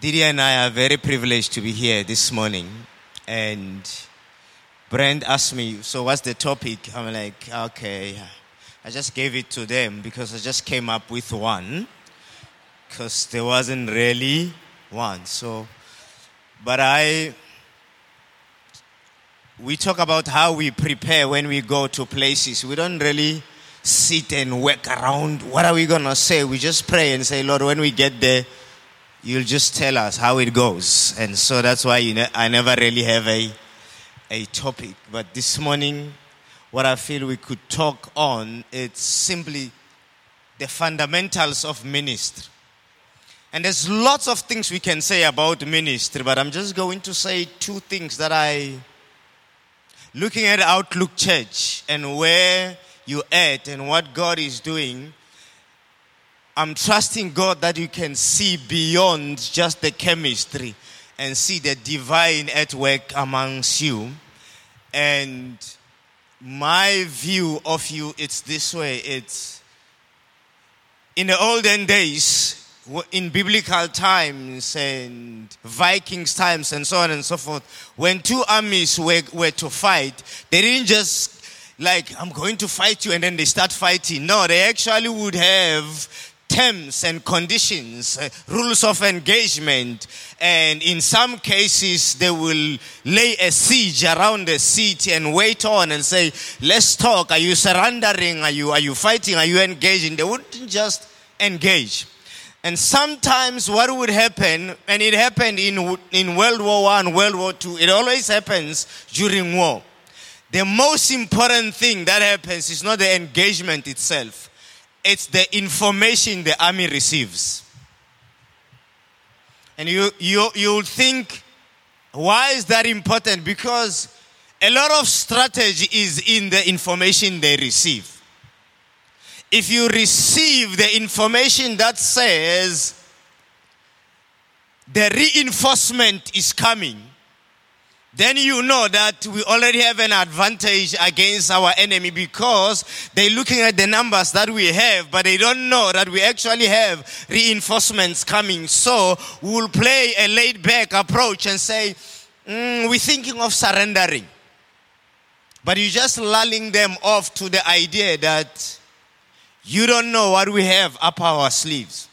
Didi and I are very privileged to be here this morning. And Brent asked me, So, what's the topic? I'm like, Okay. I just gave it to them because I just came up with one because there wasn't really one. So, but I, we talk about how we prepare when we go to places. We don't really sit and work around what are we going to say. We just pray and say, Lord, when we get there, you'll just tell us how it goes. And so that's why you know, I never really have a, a topic. But this morning, what I feel we could talk on, it's simply the fundamentals of ministry. And there's lots of things we can say about ministry, but I'm just going to say two things that I, looking at Outlook Church and where you're at and what God is doing, I'm trusting God that you can see beyond just the chemistry and see the divine at work amongst you. And my view of you, it's this way. It's in the olden days, in biblical times and Vikings times and so on and so forth, when two armies were, were to fight, they didn't just like, I'm going to fight you, and then they start fighting. No, they actually would have terms and conditions, uh, rules of engagement, and in some cases they will lay a siege around the city and wait on and say, "Let's talk. Are you surrendering? Are you are you fighting? Are you engaging?" They wouldn't just engage. And sometimes what would happen, and it happened in, in World War One, World War Two, it always happens during war. The most important thing that happens is not the engagement itself it's the information the army receives. And you, you, you think, why is that important? Because a lot of strategy is in the information they receive. If you receive the information that says the reinforcement is coming, then you know that we already have an advantage against our enemy because they're looking at the numbers that we have, but they don't know that we actually have reinforcements coming. So we'll play a laid back approach and say, mm, We're thinking of surrendering. But you're just lulling them off to the idea that you don't know what we have up our sleeves.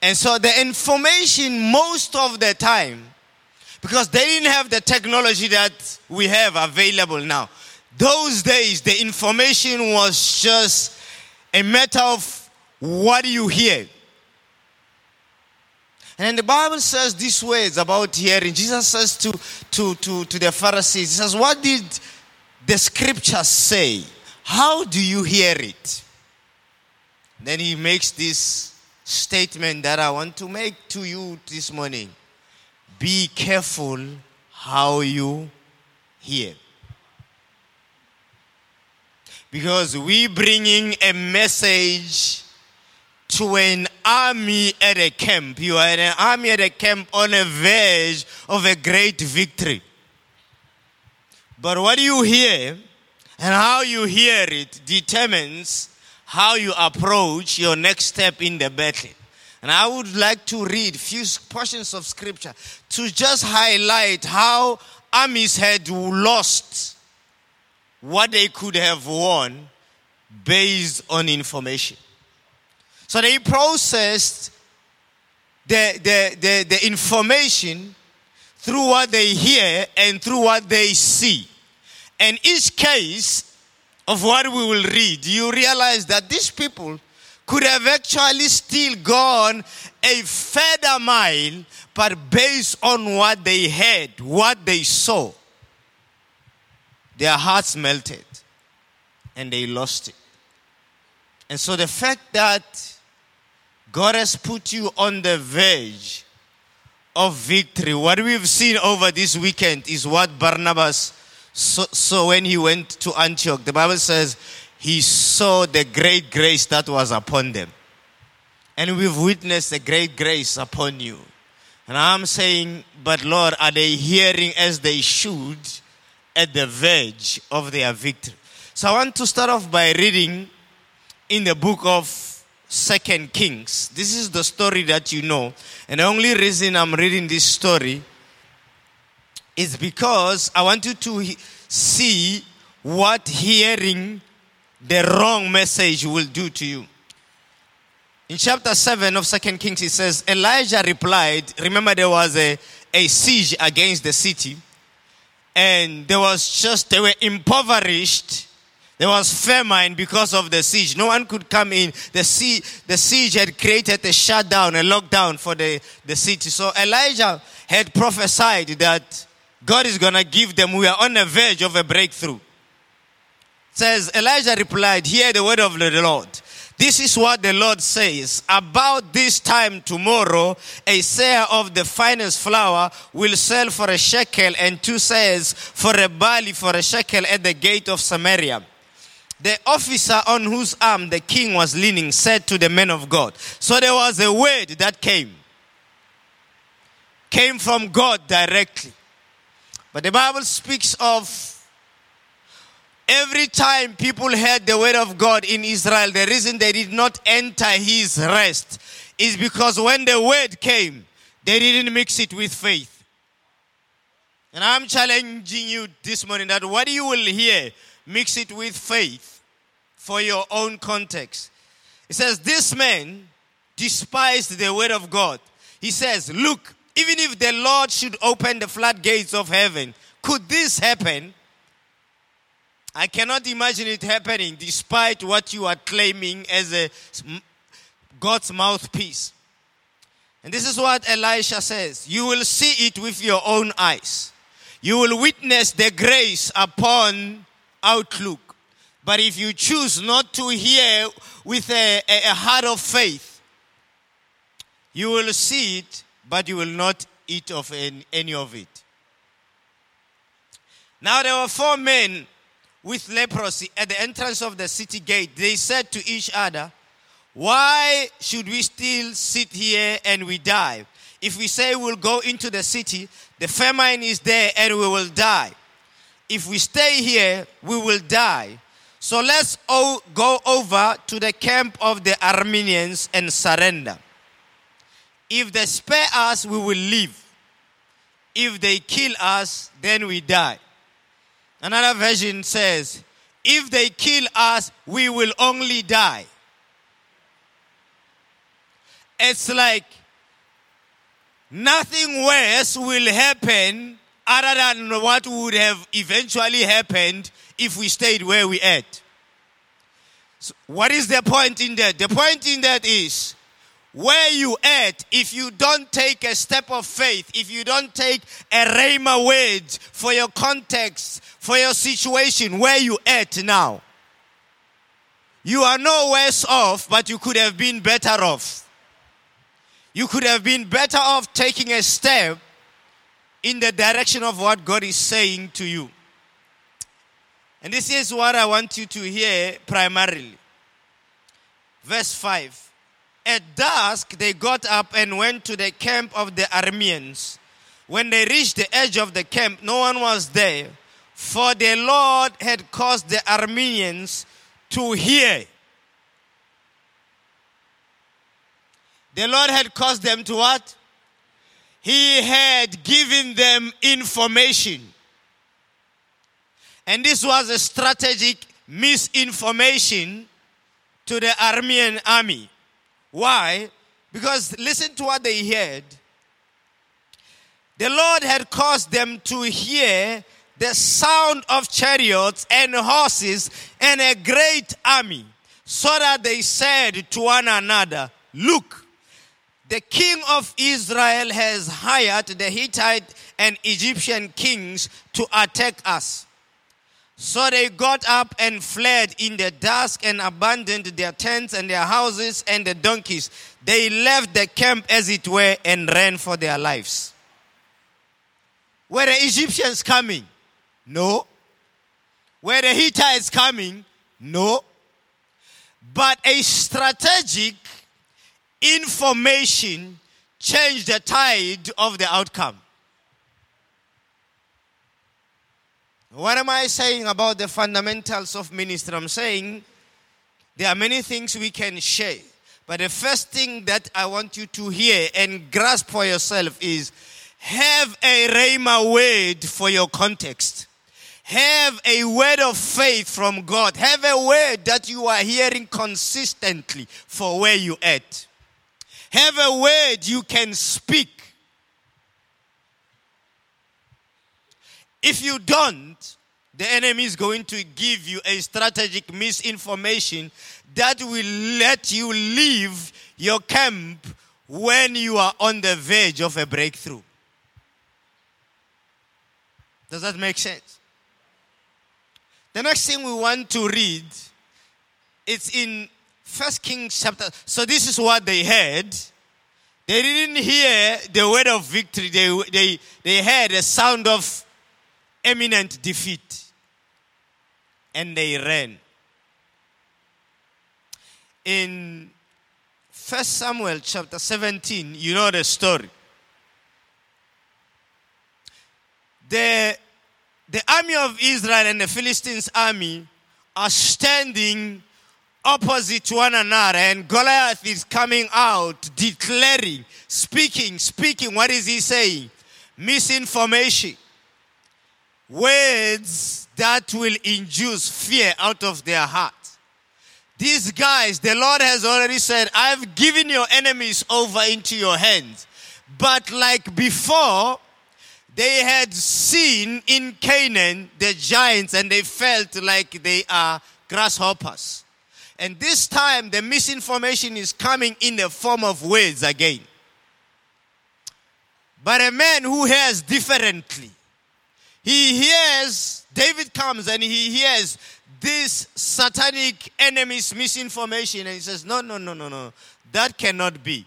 And so the information, most of the time, because they didn't have the technology that we have available now. Those days, the information was just a matter of what you hear. And the Bible says these words about hearing. Jesus says to, to, to, to the Pharisees, He says, What did the scriptures say? How do you hear it? Then he makes this statement that I want to make to you this morning. Be careful how you hear. Because we bringing a message to an army at a camp. You are an army at a camp on a verge of a great victory. But what you hear and how you hear it determines how you approach your next step in the battle. And I would like to read few portions of scripture to just highlight how armies had lost what they could have won based on information. So they processed the, the, the, the information through what they hear and through what they see. And each case of what we will read, you realize that these people could have actually still gone a further mile, but based on what they heard, what they saw, their hearts melted and they lost it. And so the fact that God has put you on the verge of victory, what we've seen over this weekend is what Barnabas saw, saw when he went to Antioch. The Bible says he saw the great grace that was upon them. And we've witnessed the great grace upon you. And I'm saying, but Lord, are they hearing as they should at the verge of their victory? So I want to start off by reading in the book of Second Kings. This is the story that you know. And the only reason I'm reading this story is because I want you to see what hearing the wrong message will do to you. In chapter 7 of Second Kings, it says, Elijah replied, Remember, there was a, a siege against the city, and there was just, they were impoverished. There was famine because of the siege. No one could come in. The, sea, the siege had created a shutdown, a lockdown for the, the city. So Elijah had prophesied that God is going to give them, we are on the verge of a breakthrough. Says, Elijah replied, Hear the word of the Lord. This is what the Lord says. About this time tomorrow, a seah of the finest flour will sell for a shekel and two seahs for a barley for a shekel at the gate of Samaria. The officer on whose arm the king was leaning said to the men of God. So there was a word that came. Came from God directly. But the Bible speaks of every time people heard the word of God in Israel, the reason they did not enter his rest is because when the word came, they didn't mix it with faith. And I'm challenging you this morning that what you will hear, mix it with faith for your own context. It says, This man despised the word of God. He says, Look, even if the Lord should open the floodgates of heaven, could this happen? I cannot imagine it happening despite what you are claiming as a God's mouthpiece. And this is what Elisha says You will see it with your own eyes. You will witness the grace upon outlook. But if you choose not to hear with a, a, a heart of faith, you will see it but you will not eat of any of it. Now there were four men with leprosy at the entrance of the city gate. They said to each other, Why should we still sit here and we die? If we say we'll go into the city, the famine is there and we will die. If we stay here, we will die. So let's all go over to the camp of the Arameans and surrender. If they spare us, we will live. If they kill us, then we die. Another version says, if they kill us, we will only die. It's like nothing worse will happen other than what would have eventually happened if we stayed where we at. So what is the point in that? The point in that is where you at, if you don't take a step of faith, if you don't take a rhema word for your context, for your situation, where you at now, you are no worse off, but you could have been better off. You could have been better off taking a step in the direction of what God is saying to you. And this is what I want you to hear primarily. Verse 5. At dusk, they got up and went to the camp of the Arameans. When they reached the edge of the camp, no one was there, for the Lord had caused the Arameans to hear. The Lord had caused them to what? He had given them information. And this was a strategic misinformation to the Aramean army. Why? Because listen to what they heard. The Lord had caused them to hear the sound of chariots and horses and a great army, so that they said to one another, Look, the king of Israel has hired the Hittite and Egyptian kings to attack us. So they got up and fled in the dusk and abandoned their tents and their houses and the donkeys. They left the camp as it were and ran for their lives. Were the Egyptians coming? No. Were the Hittites coming? No. But a strategic information changed the tide of the outcome. What am I saying about the fundamentals of ministry? I'm saying there are many things we can share. But the first thing that I want you to hear and grasp for yourself is have a rhema word for your context. Have a word of faith from God. Have a word that you are hearing consistently for where you at. Have a word you can speak. If you don't, the enemy is going to give you a strategic misinformation that will let you leave your camp when you are on the verge of a breakthrough. Does that make sense? The next thing we want to read, it's in First Kings chapter. So this is what they heard. They didn't hear the word of victory. They, they, they heard a sound of imminent defeat. And they ran. In First Samuel chapter 17, you know the story. The the army of Israel and the Philistines' army are standing opposite to one another, and Goliath is coming out, declaring, speaking, speaking. What is he saying? Misinformation. Words that will induce fear out of their heart. These guys, the Lord has already said, I've given your enemies over into your hands. But like before, they had seen in Canaan the giants and they felt like they are grasshoppers. And this time the misinformation is coming in the form of words again. But a man who hears differently, he hears, David comes and he hears this satanic enemy's misinformation and he says, No, no, no, no, no, that cannot be.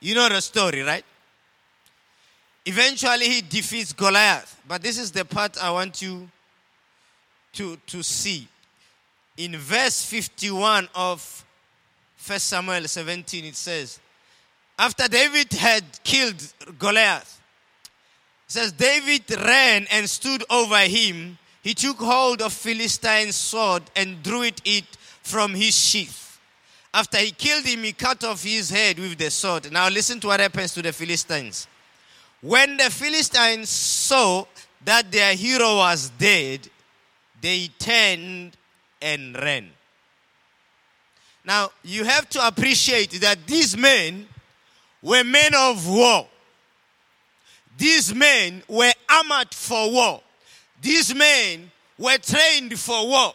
You know the story, right? Eventually, he defeats Goliath. But this is the part I want you to, to see. In verse 51 of 1 Samuel 17, it says, After David had killed Goliath, says, David ran and stood over him. He took hold of Philistine's sword and drew it, it from his sheath. After he killed him, he cut off his head with the sword. Now, listen to what happens to the Philistines. When the Philistines saw that their hero was dead, they turned and ran. Now, you have to appreciate that these men were men of war. These men were armored for war. These men were trained for war.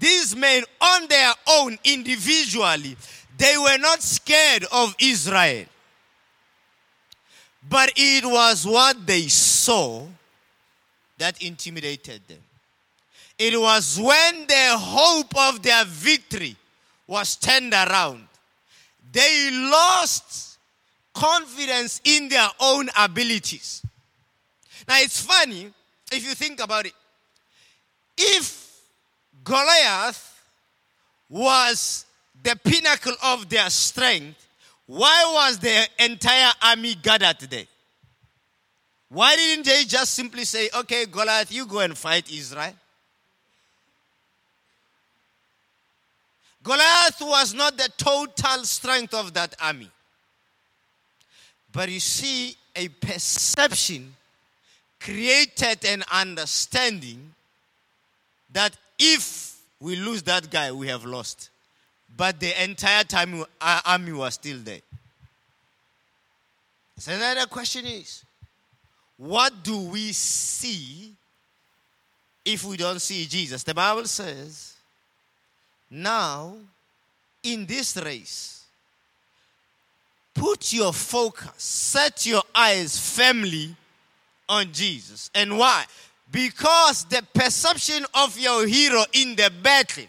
These men, on their own, individually, they were not scared of Israel. But it was what they saw that intimidated them. It was when the hope of their victory was turned around. They lost confidence in their own abilities. Now it's funny if you think about it. If Goliath was the pinnacle of their strength, why was the entire army gathered today? Why didn't they just simply say, okay, Goliath, you go and fight Israel? Goliath was not the total strength of that army. But you see, a perception created an understanding that if we lose that guy, we have lost. But the entire time, our army was still there. So another question is, what do we see if we don't see Jesus? The Bible says, now in this race, put your focus, set your eyes firmly on Jesus. And why? Because the perception of your hero in the battle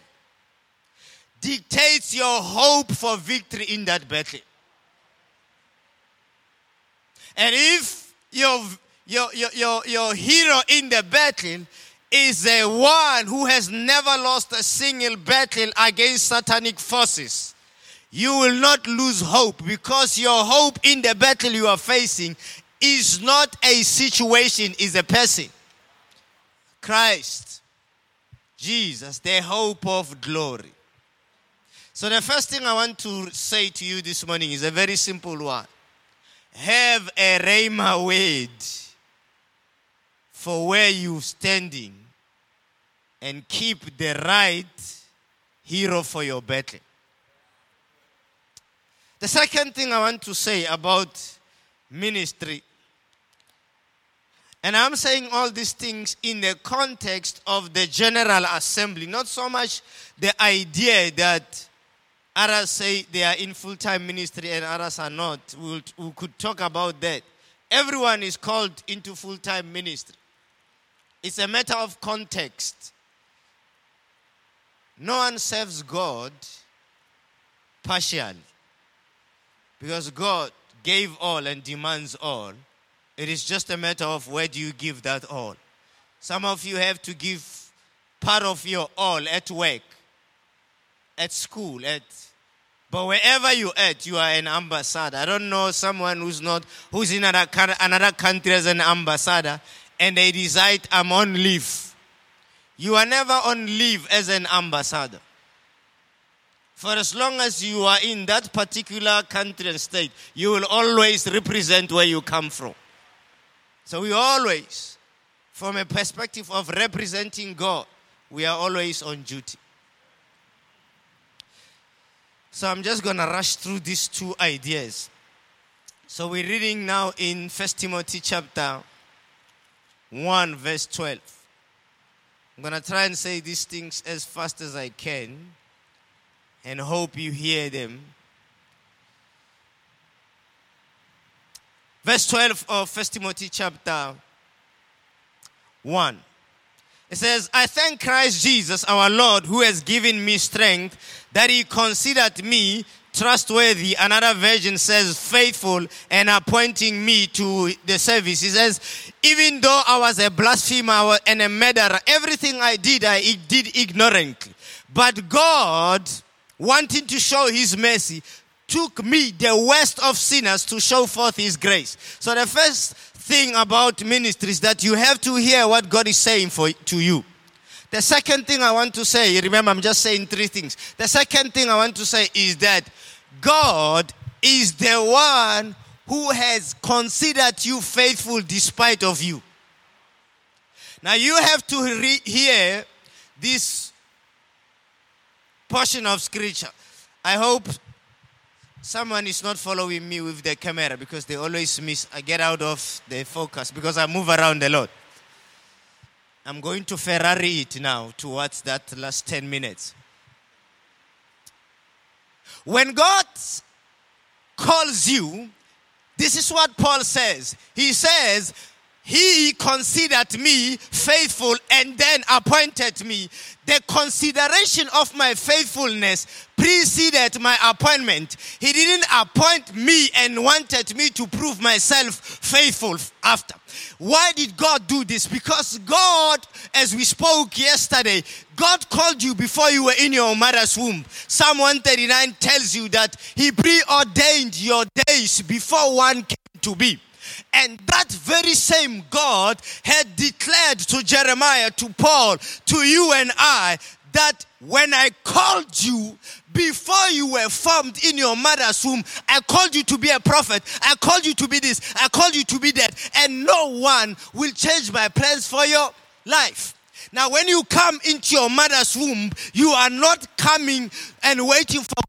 dictates your hope for victory in that battle. And if your, your, your, your, your hero in the battle is a one who has never lost a single battle against satanic forces, you will not lose hope because your hope in the battle you are facing is not a situation, is a person. Christ, Jesus, the hope of glory. So, the first thing I want to say to you this morning is a very simple one have a Rhema word for where you're standing and keep the right hero for your battle. The second thing I want to say about ministry, and I'm saying all these things in the context of the General Assembly, not so much the idea that others say they are in full time ministry and others are not. We'll, we could talk about that. Everyone is called into full time ministry, it's a matter of context. No one serves God partially. Because God gave all and demands all. It is just a matter of where do you give that all. Some of you have to give part of your all at work, at school, at but wherever you at, you are an ambassador. I don't know someone who's not who's in another, another country as an ambassador and they decide I'm on leave. You are never on leave as an ambassador. For as long as you are in that particular country and state, you will always represent where you come from. So we always, from a perspective of representing God, we are always on duty. So I'm just going to rush through these two ideas. So we're reading now in 1 Timothy chapter 1, verse 12. I'm going to try and say these things as fast as I can and hope you hear them. Verse 12 of 1 Timothy chapter 1. It says, I thank Christ Jesus our Lord who has given me strength that he considered me trustworthy. Another version says faithful and appointing me to the service. He says, even though I was a blasphemer and a murderer, everything I did, I did ignorantly. But God wanting to show his mercy, took me, the worst of sinners, to show forth his grace. So the first thing about ministry is that you have to hear what God is saying for, to you. The second thing I want to say, remember, I'm just saying three things. The second thing I want to say is that God is the one who has considered you faithful despite of you. Now you have to re- hear this portion of scripture. I hope someone is not following me with the camera because they always miss. I get out of the focus because I move around a lot. I'm going to Ferrari it now towards that last 10 minutes. When God calls you, this is what Paul says. He says, he considered me faithful and then appointed me. The consideration of my faithfulness preceded my appointment. He didn't appoint me and wanted me to prove myself faithful after. Why did God do this? Because God, as we spoke yesterday, God called you before you were in your mother's womb. Psalm 139 tells you that He preordained your days before one came to be. And that very same God had declared to Jeremiah, to Paul, to you and I, that when I called you before you were formed in your mother's womb, I called you to be a prophet. I called you to be this. I called you to be that. And no one will change my plans for your life. Now, when you come into your mother's womb, you are not coming and waiting for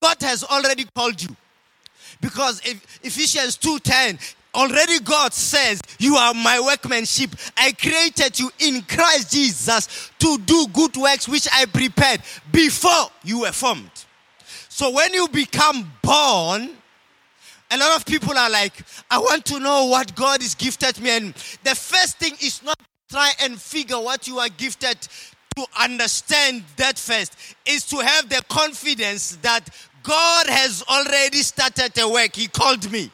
God has already called you. Because Ephesians 2:10 Already God says, You are my workmanship. I created you in Christ Jesus to do good works which I prepared before you were formed. So when you become born, a lot of people are like, I want to know what God is gifted me. And the first thing is not try and figure what you are gifted to understand that first, is to have the confidence that God has already started a work. He called me.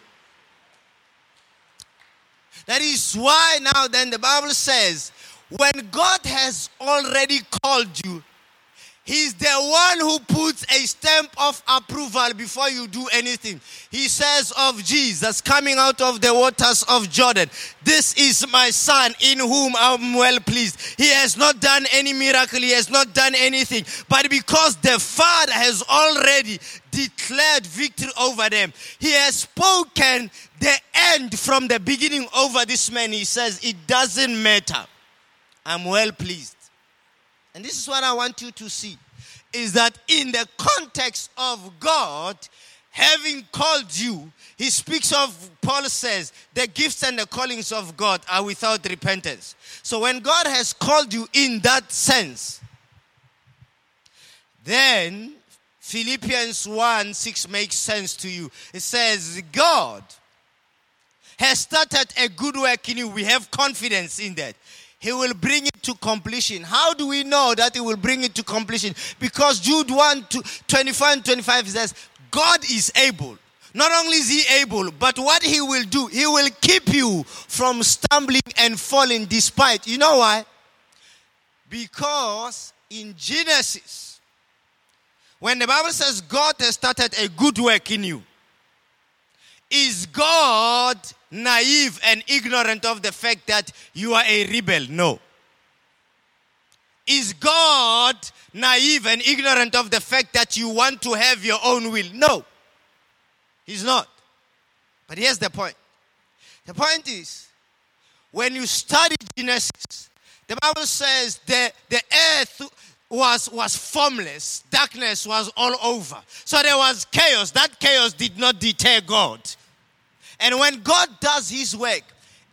That is why now then the Bible says, when God has already called you, He's the one who puts a stamp of approval before you do anything. He says of Jesus coming out of the waters of Jordan, This is my son in whom I'm well pleased. He has not done any miracle, he has not done anything. But because the Father has already declared victory over them, he has spoken the end from the beginning over this man. He says, It doesn't matter. I'm well pleased. And this is what I want you to see is that in the context of God having called you, he speaks of, Paul says, the gifts and the callings of God are without repentance. So when God has called you in that sense, then Philippians 1 6 makes sense to you. It says, God has started a good work in you. We have confidence in that. He will bring it to completion. How do we know that He will bring it to completion? Because Jude 1 to 24 and 25 says, God is able. Not only is He able, but what He will do, He will keep you from stumbling and falling despite. You know why? Because in Genesis, when the Bible says God has started a good work in you, is God naive and ignorant of the fact that you are a rebel? No. Is God naive and ignorant of the fact that you want to have your own will? No. He's not. But here's the point. The point is, when you study Genesis, the Bible says the, the earth was, was formless, darkness was all over. So there was chaos. That chaos did not deter God. And when God does his work,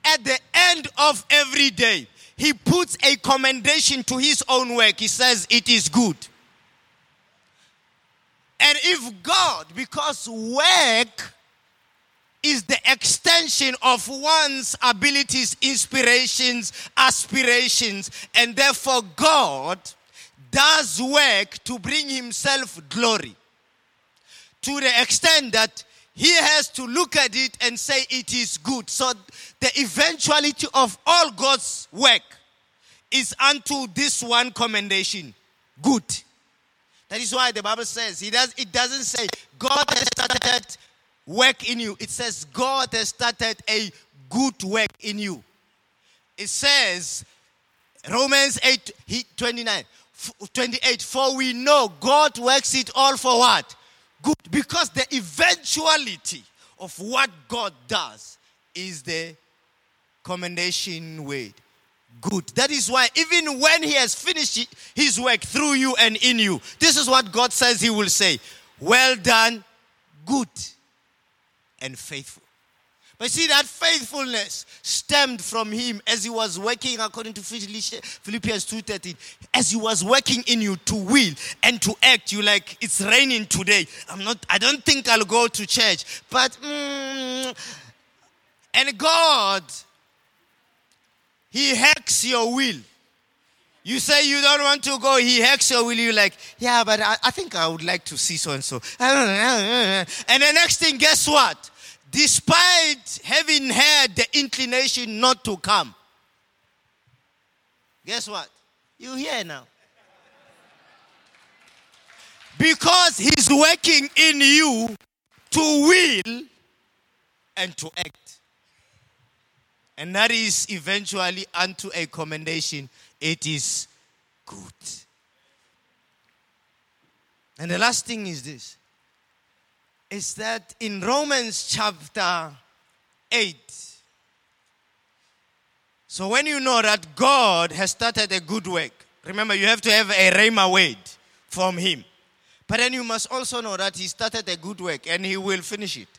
at the end of every day, he puts a commendation to his own work. He says, It is good. And if God, because work is the extension of one's abilities, inspirations, aspirations, and therefore God does work to bring himself glory to the extent that he has to look at it and say it is good. So the eventuality of all God's work is unto this one commendation good. That is why the Bible says he does it doesn't say God has started work in you. It says God has started a good work in you. It says Romans 8 29 28 for we know God works it all for what? Good because the eventuality of what God does is the commendation word. Good. That is why, even when He has finished His work through you and in you, this is what God says He will say Well done, good and faithful. But see, that faithfulness stemmed from him as he was working, according to Philippians 2.13, as he was working in you to will and to act. You like, it's raining today. I'm not, I don't think I'll go to church. But, mm, and God, he hacks your will. You say you don't want to go, he hacks your will. You're like, yeah, but I, I think I would like to see so and so. And the next thing, guess what? Despite having had the inclination not to come. Guess what? You here now. Because he's working in you to will and to act. And that is eventually unto a commendation. It is good. And the last thing is this is that in Romans chapter 8, so when you know that God has started a good work, remember you have to have a rhema word from Him. But then you must also know that He started a good work and He will finish it.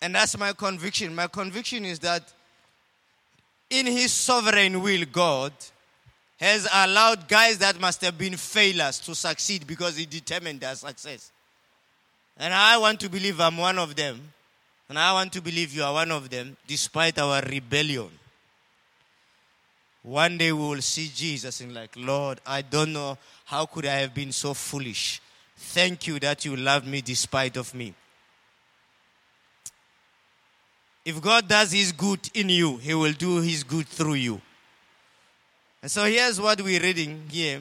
And that's my conviction. My conviction is that in His sovereign will, God has allowed guys that must have been failures to succeed because He determined their success. And I want to believe I'm one of them. And I want to believe you are one of them, despite our rebellion. One day we will see Jesus and like, Lord, I don't know how could I have been so foolish. Thank you that you love me despite of me. If God does his good in you, he will do his good through you. And so here's what we're reading here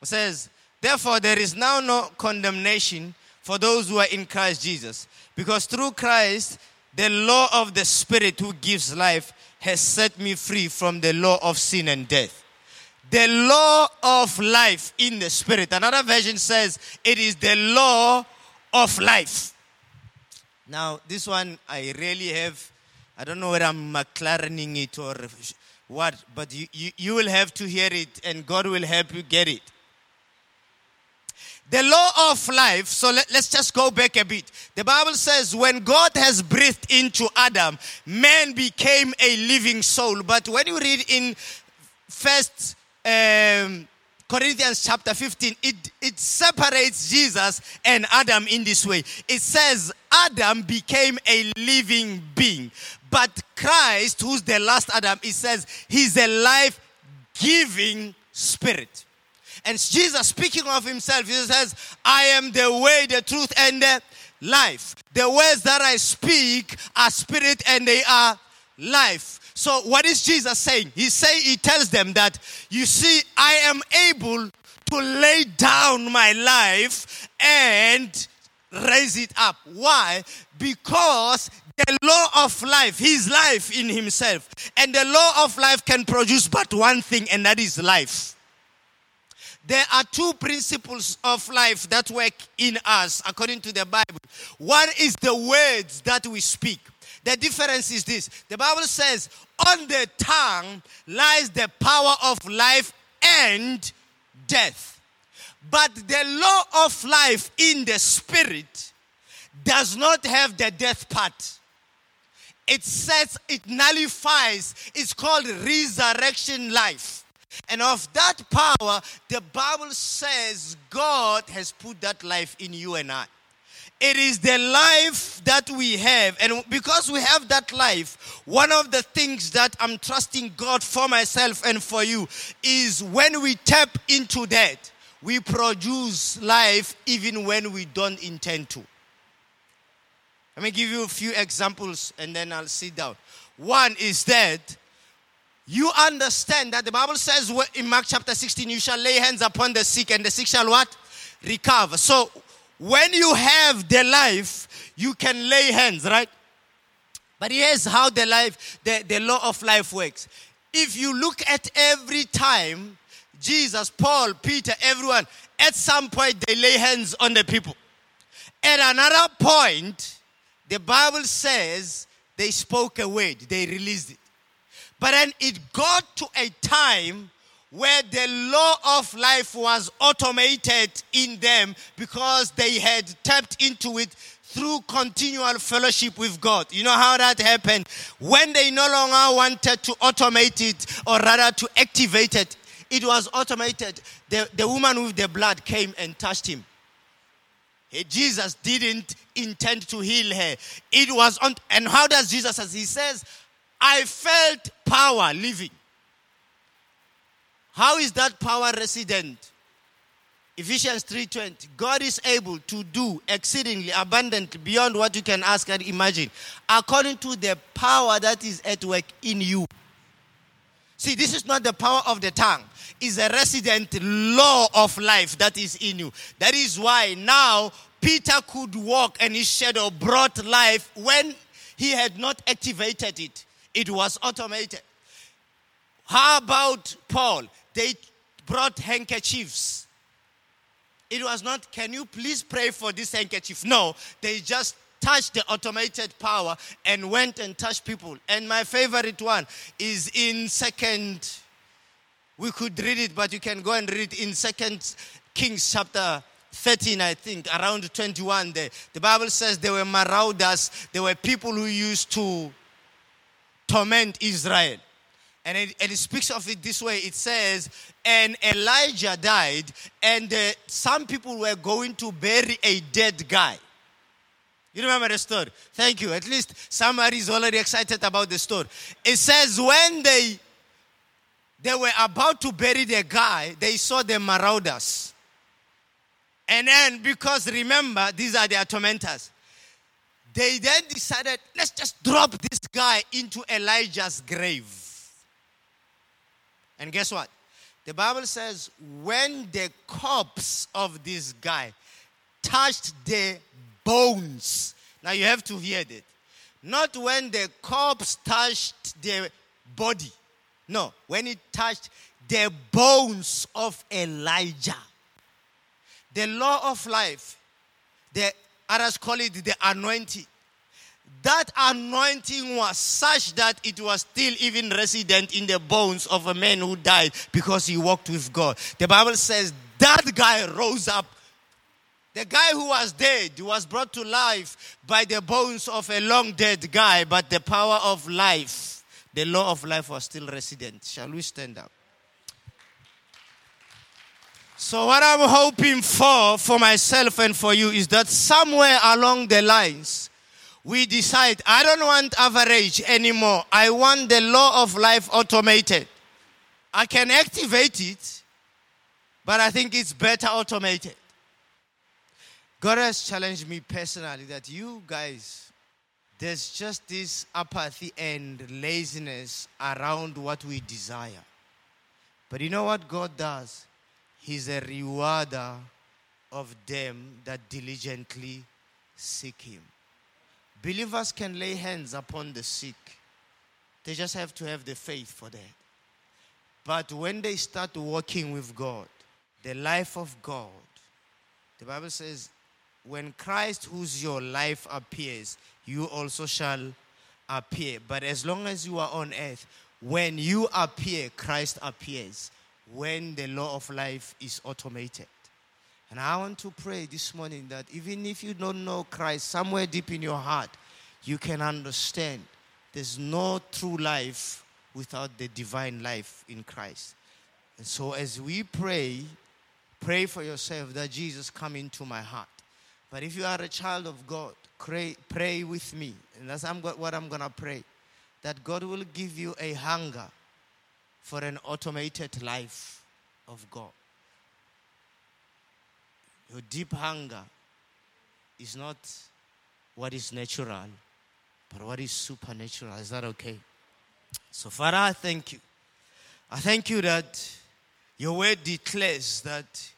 It says, Therefore, there is now no condemnation for those who are in Christ Jesus, because through Christ, the law of the Spirit who gives life has set me free from the law of sin and death. The law of life in the Spirit. Another version says it is the law of life. Now, this one I really have, I don't know whether I'm McLarening it or what, but you, you, you will have to hear it and God will help you get it. The law of life, so let, us just go back a bit. The Bible says when God has breathed into Adam, man became a living soul. But when you read in first um, Corinthians chapter 15, it, it separates Jesus and Adam in this way. It says Adam became a living being. But Christ, who's the last Adam, it says he's a life giving spirit. And Jesus, speaking of himself, he says, I am the way, the truth, and the life. The words that I speak are spirit and they are life. So what is Jesus saying? He say he tells them that you see I am able to lay down my life and raise it up. Why? Because the law of life, his life in himself, and the law of life can produce but one thing, and that is life. There are two principles of life that work in us according to the Bible. One is the words that we speak. The difference is this the Bible says, on the tongue lies the power of life and death. But the law of life in the spirit does not have the death part. It says, it nullifies, it's called resurrection life. And of that power, the Bible says God has put that life in you and I. It is the life that we have. And because we have that life, one of the things that I'm trusting God for myself and for you is when we tap into that, we produce life even when we don't intend to. Let me give you a few examples and then I'll sit down. One is that you understand that the Bible says in Mark chapter 16, you shall lay hands upon the sick and the sick shall what? Recover. So when you have the life, you can lay hands, right? But here's how the life, the, the law of life works. If you look at every time, Jesus, Paul, Peter, everyone, at some point they lay hands on the people. At another point, the Bible says they spoke a word, they released it. But then it got to a time where the law of life was automated in them because they had tapped into it through continual fellowship with God. You know how that happened? When they no longer wanted to automate it or rather to activate it, it was automated. The, the woman with the blood came and touched him. Jesus didn't intend to heal her. It was on, and how does Jesus as He says, I felt power living. How is that power resident? Ephesians 3:20 God is able to do exceedingly abundantly beyond what you can ask and imagine according to the power that is at work in you. See, this is not the power of the tongue. It's a resident law of life that is in you. That is why now Peter could walk and his shadow brought life when he had not activated it. It was automated. How about Paul? They brought handkerchiefs. It was not, can you please pray for this handkerchief? No, they just touched the automated power and went and touched people. And my favorite one is in second, we could read it, but you can go and read it in second Kings chapter 13, I think, around 21 there. The Bible says there were marauders, there were people who used to torment Israel. And it, and it, speaks of it this way it says, And Elijah died, and uh, some people were going to bury a dead guy. You remember the story? Thank you. At least somebody is already excited about the story. It says, When they they were about to bury the guy, they saw the marauders. And then, because remember, these are their tormentors. They then decided, let's just drop this guy into Elijah's grave. And guess what? The Bible says, when the corpse of this guy touched the bones. Now you have to hear that. Not when the corpse touched the body. No, when it touched the bones of Elijah. The law of life, the others call it the anointing. That anointing was such that it was still even resident in the bones of a man who died because he walked with God. The Bible says that guy rose up. The guy who was dead was brought to life by the bones of a long dead guy, but the power of life, the law of life was still resident. Shall we stand up? So, what I'm hoping for, for myself and for you, is that somewhere along the lines, we decide, I don't want average anymore. I want the law of life automated. I can activate it, but I think it's better automated. God has challenged me personally that you guys, there's just this apathy and laziness around what we desire. But you know what God does? He's a rewarder of them that diligently seek Him. Believers can lay hands upon the sick, they just have to have the faith for that. But when they start walking with God, the life of God, the Bible says, when Christ, who's your life, appears, you also shall appear. But as long as you are on earth, when you appear, Christ appears when the law of life is automated. And I want to pray this morning that even if you don't know Christ, somewhere deep in your heart, you can understand there's no true life without the divine life in Christ. And so as we pray, pray for yourself that Jesus come into my heart. But if you are a child of God, pray, pray with me. And that's what I'm going to pray. That God will give you a hunger for an automated life of God. Your deep hunger is not what is natural, but what is supernatural. Is that okay? So, Father, I thank you. I thank you that your word declares that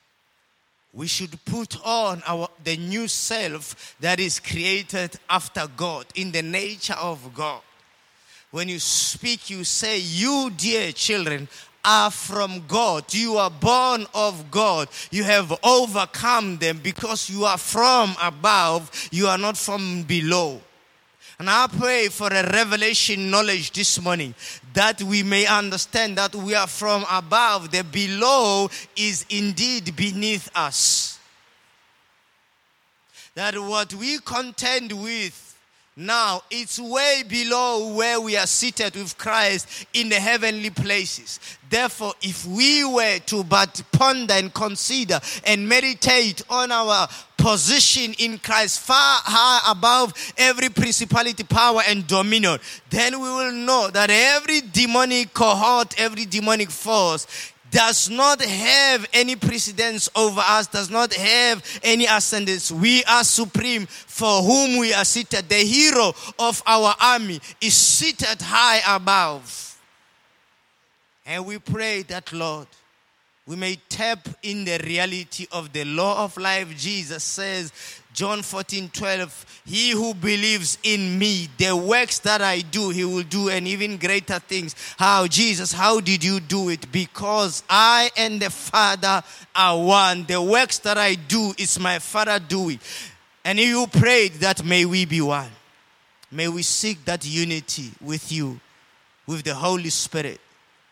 we should put on our the new self that is created after God in the nature of God. When you speak, you say, You, dear children, are from God. You are born of God. You have overcome them because you are from above. You are not from below. And I pray for a revelation knowledge this morning that we may understand that we are from above. The below is indeed beneath us. That what we contend with now, it's way below where we are seated with Christ in the heavenly places. Therefore, if we were to but ponder and consider and meditate on our position in Christ far high above every principality, power, and dominion, then we will know that every demonic cohort, every demonic force does not have any precedence over us, does not have any ascendance. We are supreme for whom we are seated. The hero of our army is seated high above. And we pray that, Lord, we may tap in the reality of the law of life. Jesus says, John 14, 12, he who believes in me, the works that I do, he will do, and even greater things. How, Jesus, how did you do it? Because I and the Father are one. The works that I do is my Father doing. And you prayed that may we be one. May we seek that unity with you, with the Holy Spirit,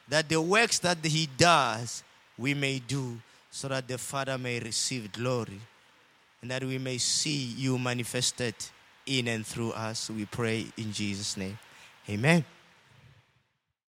that the works that He does, we may do so that the Father may receive glory and that we may see you manifested in and through us. We pray in Jesus' name. Amen.